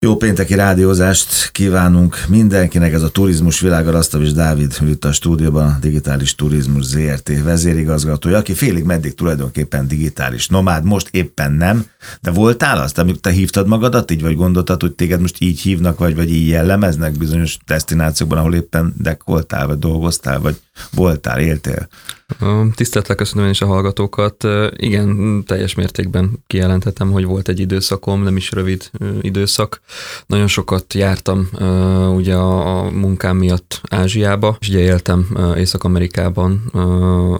Jó pénteki rádiózást kívánunk mindenkinek, ez a turizmus világa, Rasztavis Dávid itt a stúdióban, a Digitális Turizmus ZRT. vezérigazgatója, aki félig meddig tulajdonképpen digitális nomád, most éppen nem, de voltál azt, amikor te hívtad magadat így, vagy gondoltad, hogy téged most így hívnak, vagy, vagy így jellemeznek bizonyos destinációkban, ahol éppen dekoltál, vagy dolgoztál, vagy voltál, éltél? Tiszteltlek köszönöm én is a hallgatókat. Igen, teljes mértékben kijelenthetem, hogy volt egy időszakom, nem is rövid időszak. Nagyon sokat jártam ugye a munkám miatt Ázsiába, és ugye éltem Észak-Amerikában,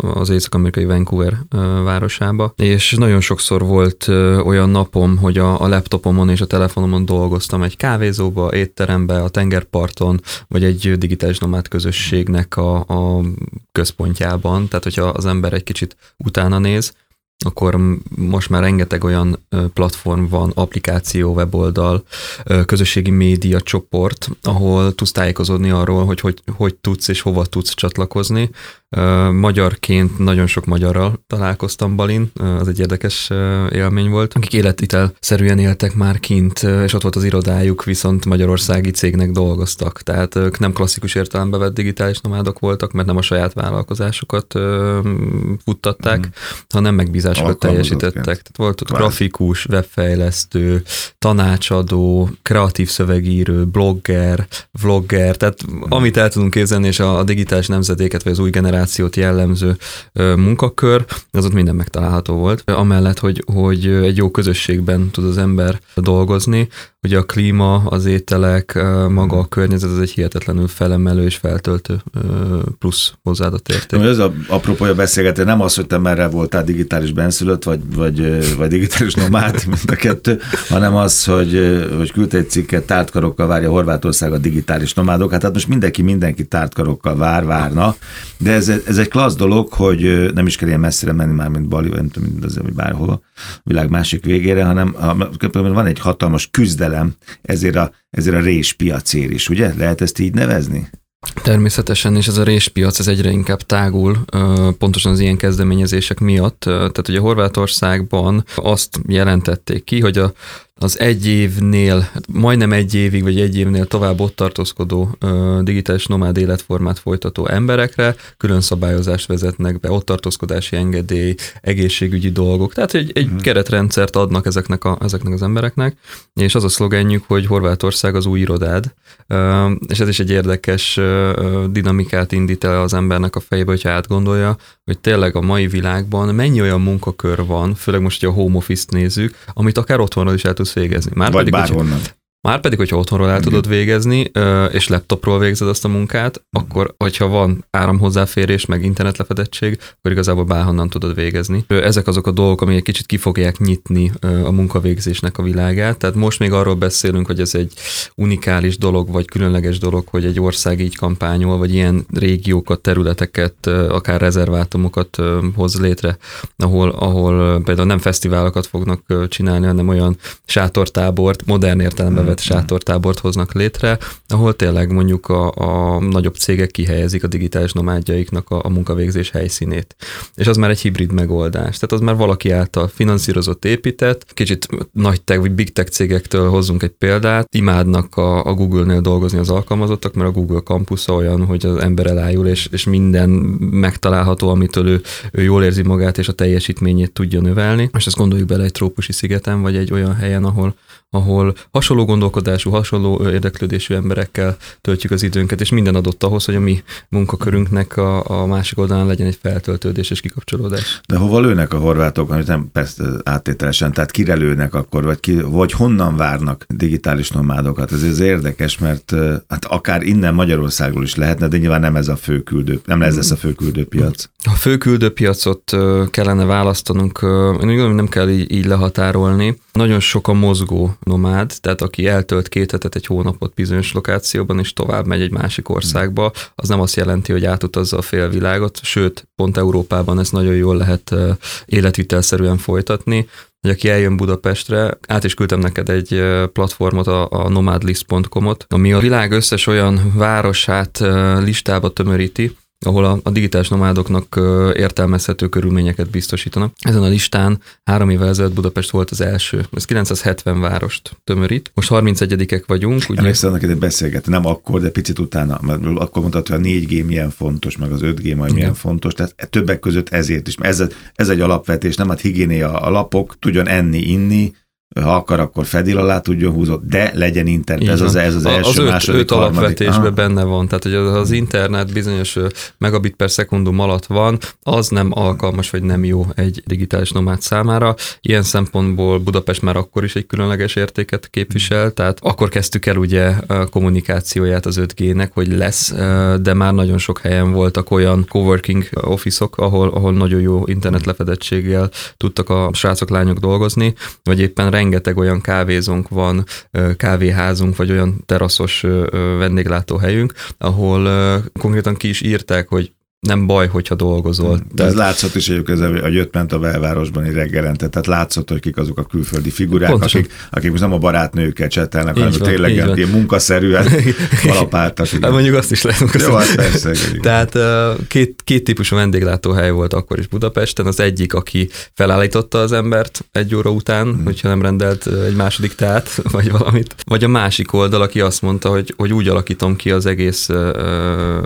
az észak-amerikai Vancouver városába, és nagyon sokszor volt olyan napom, hogy a, a laptopomon és a telefonomon dolgoztam egy kávézóba, étterembe, a tengerparton, vagy egy digitális nomád közösségnek a, a központjában, hogyha az ember egy kicsit utána néz, akkor most már rengeteg olyan platform van, applikáció, weboldal, közösségi média csoport, ahol tudsz tájékozódni arról, hogy, hogy hogy tudsz és hova tudsz csatlakozni. Magyarként nagyon sok magyarral találkoztam Balin, az egy érdekes élmény volt, akik életitel szerűen éltek már kint, és ott volt az irodájuk, viszont magyarországi cégnek dolgoztak. Tehát ők nem klasszikus értelembe vett digitális nomádok voltak, mert nem a saját vállalkozásukat futtatták, mm. hanem megbízásokat teljesítettek. Tehát volt ott grafikus, webfejlesztő, tanácsadó, kreatív szövegírő, blogger, vlogger, tehát mm. amit el tudunk képzelni, és a, a digitális nemzedéket, vagy az új generáció generációt jellemző munkakör, az ott minden megtalálható volt. Amellett, hogy, hogy egy jó közösségben tud az ember dolgozni, Ugye a klíma, az ételek, maga a környezet, az egy hihetetlenül felemelő és feltöltő plusz hozzáadott érték. Ez a apropója beszélgető, nem az, hogy te merre voltál digitális benszülött, vagy, vagy, vagy digitális nomád, mint a kettő, hanem az, hogy, hogy küldte egy cikket, tártkarokkal várja Horvátország a digitális nomádok. Hát most mindenki mindenki tártkarokkal vár, várna, de ez, ez egy klassz dolog, hogy nem is kell ilyen messzire menni már, mint Bali, vagy nem tudom, mint az, vagy bárhova, világ másik végére, hanem van egy hatalmas küzdelem ezért a, ezért a réspiacér is, ugye? Lehet ezt így nevezni? Természetesen, és ez a réspiac ez egyre inkább tágul, pontosan az ilyen kezdeményezések miatt. Tehát ugye Horvátországban azt jelentették ki, hogy a az egy évnél, majdnem egy évig, vagy egy évnél tovább ott tartózkodó digitális nomád életformát folytató emberekre külön szabályozást vezetnek be, ott tartózkodási engedély, egészségügyi dolgok, tehát egy, egy uh-huh. keretrendszert adnak ezeknek, a, ezeknek az embereknek, és az a szlogenjük, hogy Horvátország az új irodád, és ez is egy érdekes dinamikát indít el az embernek a fejébe, hogyha átgondolja, hogy tényleg a mai világban mennyi olyan munkakör van, főleg most, hogy a home office-t nézzük, amit akár otthonról is el tudsz végezni. Már Vagy bárhonnan. Hogy, már pedig, hogyha otthonról el tudod végezni, és laptopról végzed azt a munkát, akkor, hogyha van áramhozzáférés, meg internetlefedettség, akkor igazából bárhonnan tudod végezni. Ezek azok a dolgok, amik egy kicsit ki fogják nyitni a munkavégzésnek a világát. Tehát most még arról beszélünk, hogy ez egy unikális dolog, vagy különleges dolog, hogy egy ország így kampányol, vagy ilyen régiókat, területeket, akár rezervátumokat hoz létre, ahol, ahol például nem fesztiválokat fognak csinálni, hanem olyan sátortábort, modern értelemben vett sátortábort hoznak létre, ahol tényleg mondjuk a, a nagyobb cégek kihelyezik a digitális nomádjaiknak a, a munkavégzés helyszínét. És az már egy hibrid megoldás. Tehát az már valaki által finanszírozott, épített, kicsit nagy tech vagy big tech cégektől hozzunk egy példát, imádnak a, a Google-nél dolgozni az alkalmazottak, mert a Google campus olyan, hogy az ember elájul, és, és minden megtalálható, amitől ő, ő jól érzi magát, és a teljesítményét tudja növelni. És ezt gondoljuk bele egy trópusi szigeten, vagy egy olyan helyen, ahol, ahol hasonló gondolkodású, hasonló érdeklődésű emberekkel töltjük az időnket, és minden adott ahhoz, hogy a mi munkakörünknek a, a másik oldalán legyen egy feltöltődés és kikapcsolódás. De hova lőnek a horvátok, amit nem persze áttételesen, tehát kire lőnek akkor, vagy, ki, vagy honnan várnak digitális nomádokat? Ez, ez érdekes, mert hát akár innen Magyarországról is lehetne, de nyilván nem ez a fő küldő, nem ez lesz a fő küldőpiac. A fő küldőpiacot kellene választanunk, én úgy gondolom, nem kell így, így lehatárolni. Nagyon sok a mozgó nomád, tehát aki eltölt két hetet, egy hónapot bizonyos lokációban, és tovább megy egy másik országba, az nem azt jelenti, hogy átutazza a félvilágot, sőt, pont Európában ezt nagyon jól lehet életvitelszerűen folytatni, hogy aki eljön Budapestre, át is küldtem neked egy platformot, a, a nomadlist.com-ot, ami a világ összes olyan városát listába tömöríti, ahol a, a digitális nomádoknak értelmezhető körülményeket biztosítanak. Ezen a listán három évvel ezelőtt Budapest volt az első. Ez 970 várost tömörít. Most 31-ek vagyunk. Ugye... Emlékszel, annak egy beszélgetni, nem akkor, de picit utána, mert akkor mondtad, hogy a 4G milyen fontos, meg az 5G majd milyen fontos, tehát többek között ezért is. Ez, ez egy alapvetés, nem hát higiénia a lapok, tudjon enni, inni, ha akar, akkor fedél alá tudjon húzott, de legyen internet. ez az, ez az első, az öt, második, öt alapvetésben benne van, tehát hogy az, az internet bizonyos megabit per szekundum alatt van, az nem alkalmas, vagy nem jó egy digitális nomád számára. Ilyen szempontból Budapest már akkor is egy különleges értéket képvisel, tehát akkor kezdtük el ugye a kommunikációját az 5G-nek, hogy lesz, de már nagyon sok helyen voltak olyan coworking office-ok, ahol, ahol nagyon jó internet lefedettséggel tudtak a srácok, lányok dolgozni, vagy éppen rengeteg olyan kávézónk van, kávéházunk, vagy olyan teraszos vendéglátóhelyünk, ahol konkrétan ki is írták, hogy nem baj, hogyha dolgozol. De tehát... ez látszott is egyébként, hogy jött ment a belvárosban egy reggelente, tehát látszott, hogy kik azok a külföldi figurák, akik, akik most nem a barátnőkkel csetelnek, hanem van, tényleg ilyen munkaszerűen alapáltak. Hát mondjuk azt is lehet. Jó, hát persze. Tehát két, két típusú vendéglátóhely volt akkor is Budapesten. Az egyik, aki felállította az embert egy óra után, hmm. hogyha nem rendelt egy második teát, vagy valamit. Vagy a másik oldal, aki azt mondta, hogy, hogy úgy alakítom ki az egész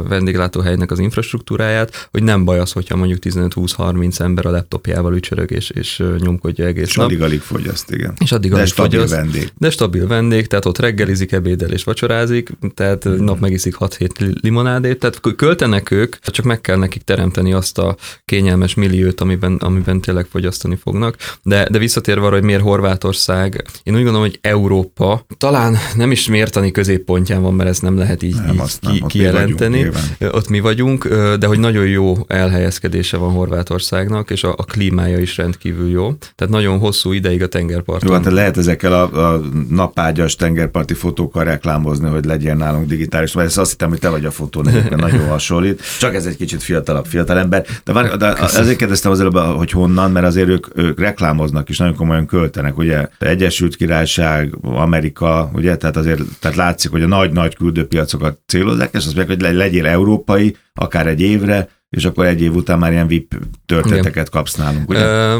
vendéglátóhelynek az infrastruktúrát, struktúráját, hogy nem baj az, hogyha mondjuk 15-20-30 ember a laptopjával ücsörög és, és nyomkodja egész és nap. addig alig fogyaszt, igen. És addig de stabil fogyaszt, vendég. De stabil vendég, tehát ott reggelizik, ebédel és vacsorázik, tehát hmm. nap megiszik 6-7 limonádét, tehát költenek ők, csak meg kell nekik teremteni azt a kényelmes milliót, amiben, amiben tényleg fogyasztani fognak. De, de visszatérve arra, hogy miért Horvátország, én úgy gondolom, hogy Európa talán nem is mértani középpontján van, mert ezt nem lehet így, nem, így ki, nem, kijelenteni. Mi vagyunk, ott mi vagyunk, de hogy nagyon jó elhelyezkedése van Horvátországnak, és a, a klímája is rendkívül jó. Tehát nagyon hosszú ideig a tengerparton. Jó, hát lehet ezekkel a, a napágyas tengerparti fotókkal reklámozni, hogy legyen nálunk digitális, mert ezt azt hittem, hogy te vagy a fotó, nagyon hasonlít. Csak ez egy kicsit fiatalabb fiatalember. De, van, de azért kérdeztem az előbb, hogy honnan, mert azért ők, ők reklámoznak is, nagyon komolyan költenek, ugye Egyesült Királyság, Amerika, ugye, tehát azért tehát látszik, hogy a nagy-nagy küldőpiacokat célozzák, és azt mondják, hogy legyél európai, akár egy évre, és akkor egy év után már ilyen VIP történeteket kapsz nálunk, ugye? Ö,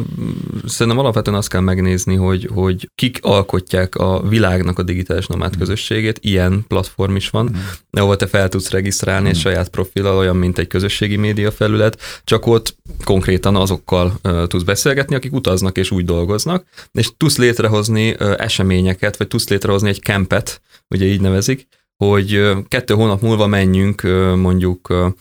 szerintem alapvetően azt kell megnézni, hogy, hogy kik alkotják a világnak a digitális nomád mm. közösségét, ilyen platform is van, mm. ahol te fel tudsz regisztrálni mm. egy saját profillal, olyan, mint egy közösségi média felület, csak ott konkrétan azokkal tudsz beszélgetni, akik utaznak és úgy dolgoznak, és tudsz létrehozni eseményeket, vagy tudsz létrehozni egy kempet, ugye így nevezik, hogy kettő hónap múlva menjünk mondjuk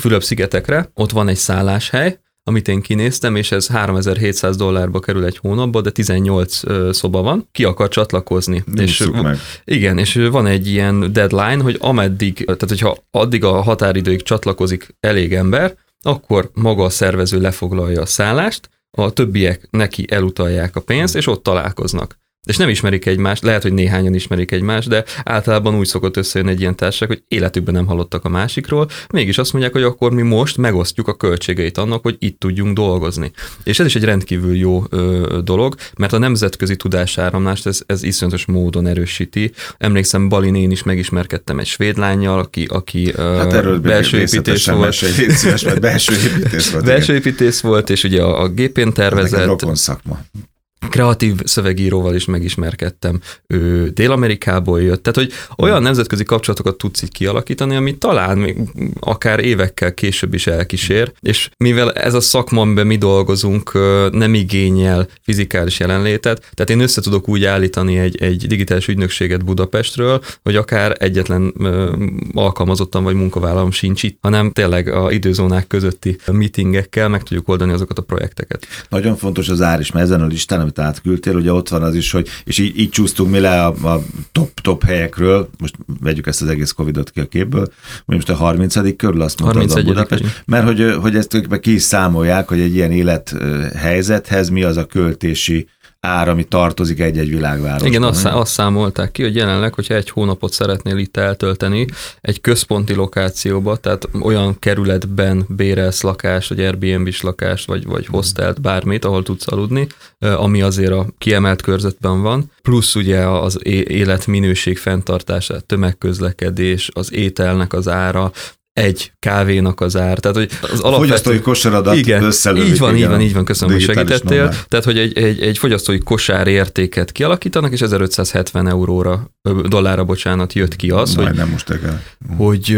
Fülöp-szigetekre, ott van egy szálláshely, amit én kinéztem, és ez 3700 dollárba kerül egy hónapba, de 18 szoba van, ki akar csatlakozni. és meg. Igen, és van egy ilyen deadline, hogy ameddig, tehát hogyha addig a határidőig csatlakozik elég ember, akkor maga a szervező lefoglalja a szállást, a többiek neki elutalják a pénzt, és ott találkoznak és nem ismerik egymást, lehet, hogy néhányan ismerik egymást, de általában úgy szokott összejönni egy ilyen társaság, hogy életükben nem hallottak a másikról, mégis azt mondják, hogy akkor mi most megosztjuk a költségeit annak, hogy itt tudjunk dolgozni. És ez is egy rendkívül jó ö, dolog, mert a nemzetközi tudásáramlást ez, ez iszonyatos módon erősíti. Emlékszem, Balin én is megismerkedtem egy svéd lányjal, aki, aki hát erről belső építés volt. szíves, mert belső építés volt. Belső építész volt, és ugye a, a gépén tervezett. Rokon szakma kreatív szövegíróval is megismerkedtem, ő Dél-Amerikából jött, tehát hogy olyan nemzetközi kapcsolatokat tudsz így kialakítani, ami talán még akár évekkel később is elkísér, és mivel ez a szakma, amiben mi dolgozunk, nem igényel fizikális jelenlétet, tehát én össze tudok úgy állítani egy, egy digitális ügynökséget Budapestről, hogy akár egyetlen alkalmazottan vagy munkavállalom sincs itt, hanem tényleg a időzónák közötti meetingekkel meg tudjuk oldani azokat a projekteket. Nagyon fontos az ár is, mert ezen a listán, amit átküldtél, ugye ott van az is, hogy, és így, így csúsztunk mi le a, a top, top helyekről, most vegyük ezt az egész Covidot ki a képből, most a 30. körül azt mondta az a Budapest, mert hogy, hogy ezt ki is számolják, hogy egy ilyen élethelyzethez mi az a költési ár, ami tartozik egy-egy világvárosban. Igen, azt, azt számolták ki, hogy jelenleg, hogyha egy hónapot szeretnél itt eltölteni, egy központi lokációba, tehát olyan kerületben bérelsz lakást, vagy Airbnb-s lakást, vagy, vagy hostelt, bármit, ahol tudsz aludni, ami azért a kiemelt körzetben van, plusz ugye az életminőség fenntartása, tömegközlekedés, az ételnek az ára, egy kávénak az ár. Tehát, hogy az alapvető... Fogyasztói kosaradat igen. Így van, igen, így van, így van, köszönöm, hogy segítettél. Normál. Tehát, hogy egy, egy, egy fogyasztói kosár értéket kialakítanak, és 1570 euróra, dollárra, bocsánat, jött ki az, hogy, nem most hogy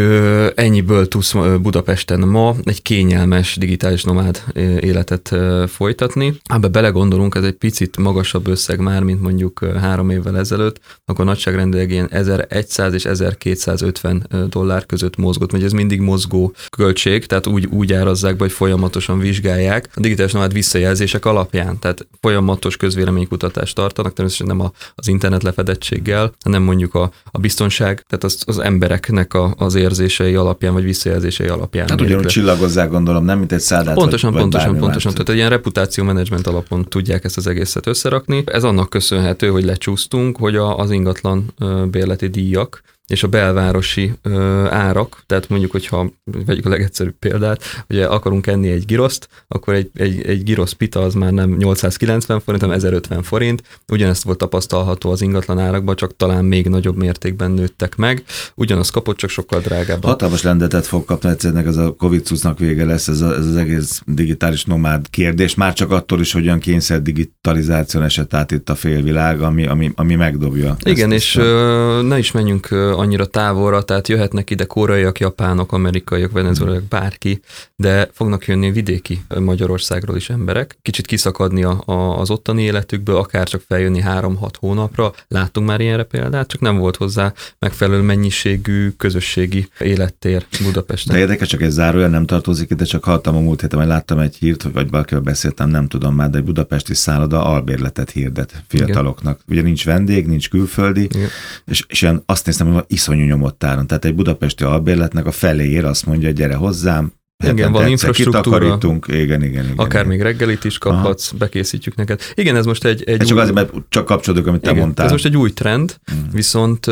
ennyiből tudsz Budapesten ma egy kényelmes digitális nomád életet folytatni. Ebbe belegondolunk, ez egy picit magasabb összeg már, mint mondjuk három évvel ezelőtt, akkor nagyságrendileg ilyen 1100 és 1250 dollár között mozgott, vagy ez mindig mozgó költség, tehát úgy, úgy árazzák be, hogy folyamatosan vizsgálják a digitális nomád visszajelzések alapján, tehát folyamatos közvéleménykutatást tartanak, természetesen nem a, az internet lefedettséggel, hanem mondjuk a, a biztonság, tehát az, az embereknek a, az érzései alapján, vagy visszajelzései alapján. Hát ugyanúgy csillagozzák, gondolom, nem mint egy szállát. Pontosan, vagy, pontosan, vagy pontosan. Tehát egy ilyen reputáció menedzsment alapon tudják ezt az egészet összerakni. Ez annak köszönhető, hogy lecsúsztunk, hogy a, az ingatlan bérleti díjak és a belvárosi ö, árak, tehát mondjuk, hogyha vegyük a legegyszerűbb példát, hogy akarunk enni egy giroszt, akkor egy, egy, egy girosz pita az már nem 890 forint, hanem 1050 forint. Ugyanezt volt tapasztalható az ingatlan árakban, csak talán még nagyobb mértékben nőttek meg. Ugyanaz kapott, csak sokkal drágább. Hatalmas lendetet fog kapni egyszerűen ez a Covid cuccnak vége lesz, ez, a, ez az egész digitális nomád kérdés, már csak attól is, hogy olyan kényszer digitalizáción esett át itt a félvilág, ami, ami, ami megdobja. Igen, ezt, és ezt, ne is menjünk annyira távolra, tehát jöhetnek ide koreaiak, japánok, amerikaiak, venezuelaiak, bárki, de fognak jönni vidéki Magyarországról is emberek, kicsit kiszakadni a, a, az ottani életükből, akár csak feljönni három-hat hónapra. Láttunk már ilyenre példát, csak nem volt hozzá megfelelő mennyiségű közösségi élettér Budapesten. De érdekes, csak egy zárója nem tartozik ide, csak hallottam a múlt héten, hogy láttam egy hírt, vagy valakivel beszéltem, nem tudom már, de egy budapesti szálloda albérletet hirdet fiataloknak. Igen. Ugye nincs vendég, nincs külföldi, Igen. és, és én azt néztem, hogy iszonyú nyomott áron. Tehát egy budapesti albérletnek a feléért azt mondja, gyere hozzám, igen, van infrastruktúra. Igen, igen, igen. Akár igen. még reggelit is kaphatsz, Aha. bekészítjük neked. Igen, ez most egy... egy ez új... csak azért, mert csak kapcsolódok, amit te igen, mondtál. Ez most egy új trend, mm. viszont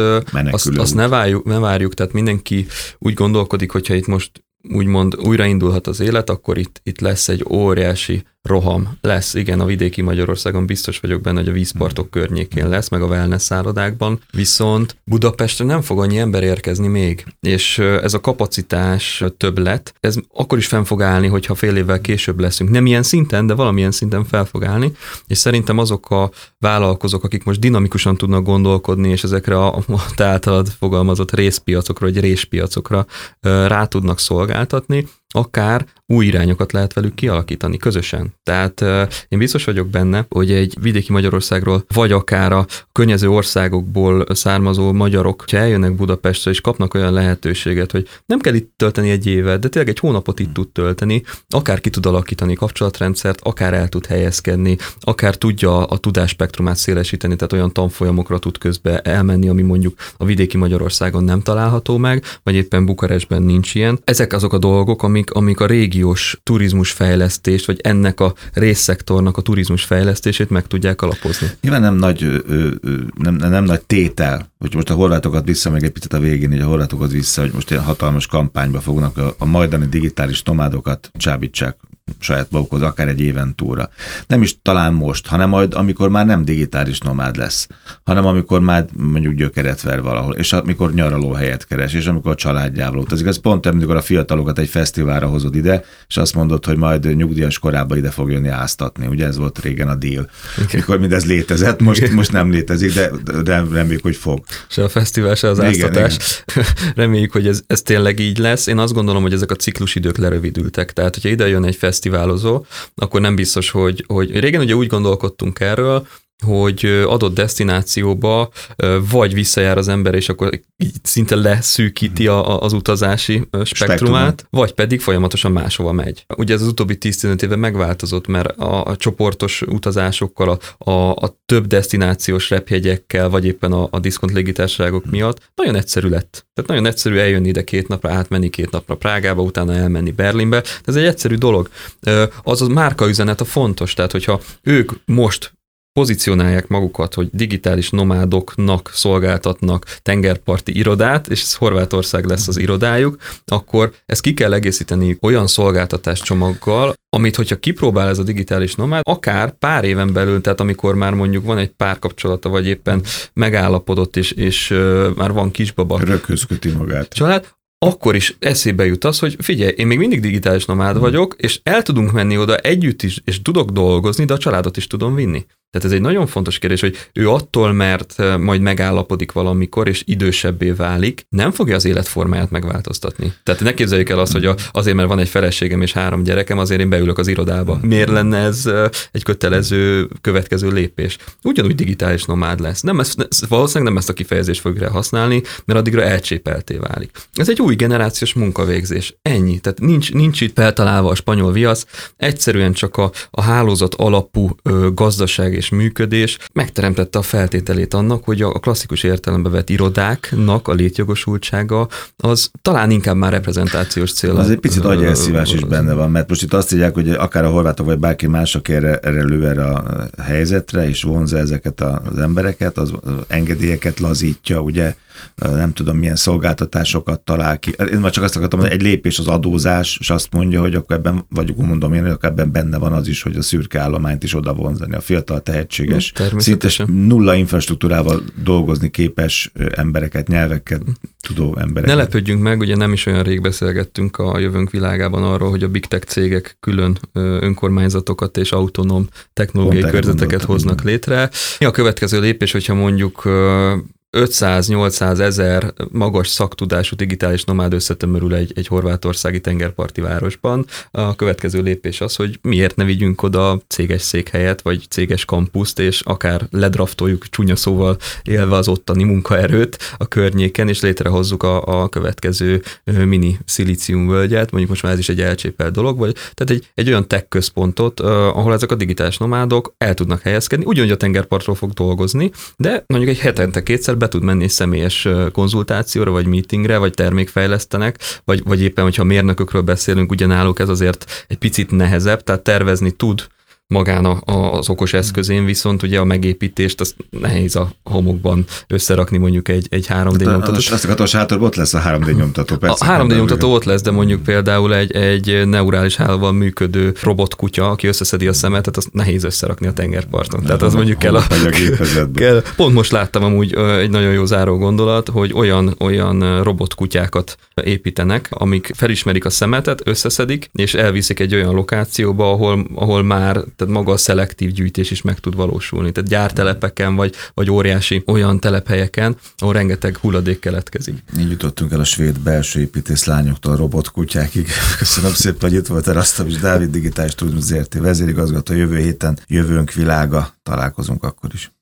azt, azt ne, várjuk, ne várjuk, tehát mindenki úgy gondolkodik, hogyha itt most úgymond újraindulhat az élet, akkor itt, itt lesz egy óriási roham lesz, igen, a vidéki Magyarországon biztos vagyok benne, hogy a vízpartok környékén lesz, meg a wellness szállodákban, viszont Budapestre nem fog annyi ember érkezni még, és ez a kapacitás többlet, ez akkor is fenn fog állni, hogyha fél évvel később leszünk. Nem ilyen szinten, de valamilyen szinten fel fog állni, és szerintem azok a vállalkozók, akik most dinamikusan tudnak gondolkodni, és ezekre a, a te általad fogalmazott részpiacokra, vagy réspiacokra rá tudnak szolgáltatni, akár új irányokat lehet velük kialakítani közösen. Tehát én biztos vagyok benne, hogy egy vidéki Magyarországról, vagy akár a környező országokból származó magyarok, ha eljönnek Budapestre és kapnak olyan lehetőséget, hogy nem kell itt tölteni egy évet, de tényleg egy hónapot itt tud tölteni, akár ki tud alakítani kapcsolatrendszert, akár el tud helyezkedni, akár tudja a tudásspektrumát szélesíteni, tehát olyan tanfolyamokra tud közbe elmenni, ami mondjuk a vidéki Magyarországon nem található meg, vagy éppen Bukarestben nincs ilyen. Ezek azok a dolgok, amik, amik a régiós turizmusfejlesztést, vagy ennek a részszektornak a turizmusfejlesztését meg tudják alapozni. Nyilván nem nagy, nem, nem nagy tétel, hogy most a horvátokat vissza, meg egy picit a végén, hogy a horvátokat vissza, hogy most ilyen hatalmas kampányba fognak a, a majdani digitális nomádokat csábítsák saját magukhoz, akár egy éven túlra. Nem is talán most, hanem majd, amikor már nem digitális nomád lesz, hanem amikor már mondjuk gyökeret ver valahol, és amikor nyaraló helyet keres, és amikor a családjával utazik. Ez pont amikor a fiatalokat egy fesztiválra hozod ide, és azt mondod, hogy majd nyugdíjas korában ide fog jönni áztatni. Ugye ez volt régen a deal, okay. mikor mindez létezett, most, most nem létezik, de, reméljük, hogy fog. Se a fesztivál, se az igen, áztatás. Igen. reméljük, hogy ez, ez tényleg így lesz. Én azt gondolom, hogy ezek a ciklusidők lerövidültek. Tehát, hogyha ide jön egy fesztiválozó, akkor nem biztos, hogy, hogy régen ugye úgy gondolkodtunk erről, hogy adott destinációba vagy visszajár az ember, és akkor szinte leszűkíti a, az utazási spektrumát, Spektrum. vagy pedig folyamatosan máshova megy. Ugye ez az utóbbi 10-15 éve megváltozott, mert a, a csoportos utazásokkal, a, a, a több destinációs repjegyekkel, vagy éppen a, a diszkont légitársaságok miatt nagyon egyszerű lett. Tehát nagyon egyszerű eljönni ide két napra, átmenni két napra Prágába, utána elmenni Berlinbe. Ez egy egyszerű dolog. Az a márkaüzenet a fontos, tehát hogyha ők most pozícionálják magukat, hogy digitális nomádoknak szolgáltatnak tengerparti irodát, és Horvátország lesz az irodájuk, akkor ezt ki kell egészíteni olyan szolgáltatás csomaggal, amit hogyha kipróbál ez a digitális nomád, akár pár éven belül, tehát amikor már mondjuk van egy párkapcsolata, vagy éppen megállapodott, és, és uh, már van kisbaba. Röközköti magát. Család, akkor is eszébe jut az, hogy figyelj, én még mindig digitális nomád vagyok, és el tudunk menni oda együtt is, és tudok dolgozni, de a családot is tudom vinni. Tehát ez egy nagyon fontos kérdés, hogy ő attól, mert majd megállapodik valamikor, és idősebbé válik, nem fogja az életformáját megváltoztatni. Tehát ne képzeljük el azt, hogy azért, mert van egy feleségem és három gyerekem, azért én beülök az irodába. Miért lenne ez egy kötelező következő lépés? Ugyanúgy digitális nomád lesz. Nem ezt, valószínűleg nem ezt a kifejezést fogja használni, mert addigra elcsépelté válik. Ez egy új generációs munkavégzés. Ennyi. Tehát nincs, nincs itt feltalálva a spanyol viasz, egyszerűen csak a, a hálózat alapú ö, gazdaság és működés megteremtette a feltételét annak, hogy a klasszikus értelembe vett irodáknak a létjogosultsága az talán inkább már reprezentációs cél. Az egy picit agyelszívás is benne van, mert most itt azt írják, hogy akár a horvátok vagy bárki más, aki erre, erre lő erre a helyzetre, és vonza ezeket az embereket, az engedélyeket lazítja, ugye nem tudom milyen szolgáltatásokat talál ki. Én már csak azt akartam, hogy egy lépés az adózás, és azt mondja, hogy akkor ebben, vagy mondom én, hogy akkor ebben benne van az is, hogy a szürke állományt is oda vonzani, a fiatal tehetséges, szinte nulla infrastruktúrával dolgozni képes embereket, nyelveket tudó embereket. Ne lepődjünk meg, ugye nem is olyan rég beszélgettünk a jövőnk világában arról, hogy a big tech cégek külön önkormányzatokat és autonóm technológiai körzeteket hoznak létre. Mi a következő lépés, hogyha mondjuk 500-800 ezer magas szaktudású digitális nomád összetömörül egy, egy horvátországi tengerparti városban. A következő lépés az, hogy miért ne vigyünk oda céges székhelyet, vagy céges kampuszt, és akár ledraftoljuk csúnya szóval élve az ottani munkaerőt a környéken, és létrehozzuk a, a következő mini szilíciumvölgyet, mondjuk most már ez is egy elcsépelt dolog, vagy tehát egy, egy olyan tech központot, ahol ezek a digitális nomádok el tudnak helyezkedni, ugyanúgy a tengerpartról fog dolgozni, de mondjuk egy hetente kétszer be tud menni személyes konzultációra, vagy meetingre, vagy termékfejlesztenek, vagy, vagy éppen, hogyha mérnökökről beszélünk, ugyanáluk ez azért egy picit nehezebb, tehát tervezni tud magán a, az okos eszközén, viszont ugye a megépítést az nehéz a homokban összerakni mondjuk egy, egy 3D hát, nyomtatót. Azt akartam, a ott lesz a 3D nyomtató. Persze, a 3D nyomtató ott lesz, de mondjuk például egy, egy neurális hálóval működő robotkutya, aki összeszedi a szemet, tehát az nehéz összerakni a tengerparton. Tehát az mondjuk kell a, kell. Pont most láttam amúgy egy nagyon jó záró gondolat, hogy olyan, olyan robotkutyákat építenek, amik felismerik a szemetet, összeszedik, és elviszik egy olyan lokációba, ahol, ahol már tehát maga a szelektív gyűjtés is meg tud valósulni. Tehát gyártelepeken vagy, vagy óriási olyan telephelyeken, ahol rengeteg hulladék keletkezik. Így jutottunk el a svéd belső építész lányoktól robotkutyákig. Köszönöm szépen, hogy itt volt Erasztam és Dávid Digitális Turizmus ZRT vezérigazgató. Jövő héten jövőnk világa. Találkozunk akkor is.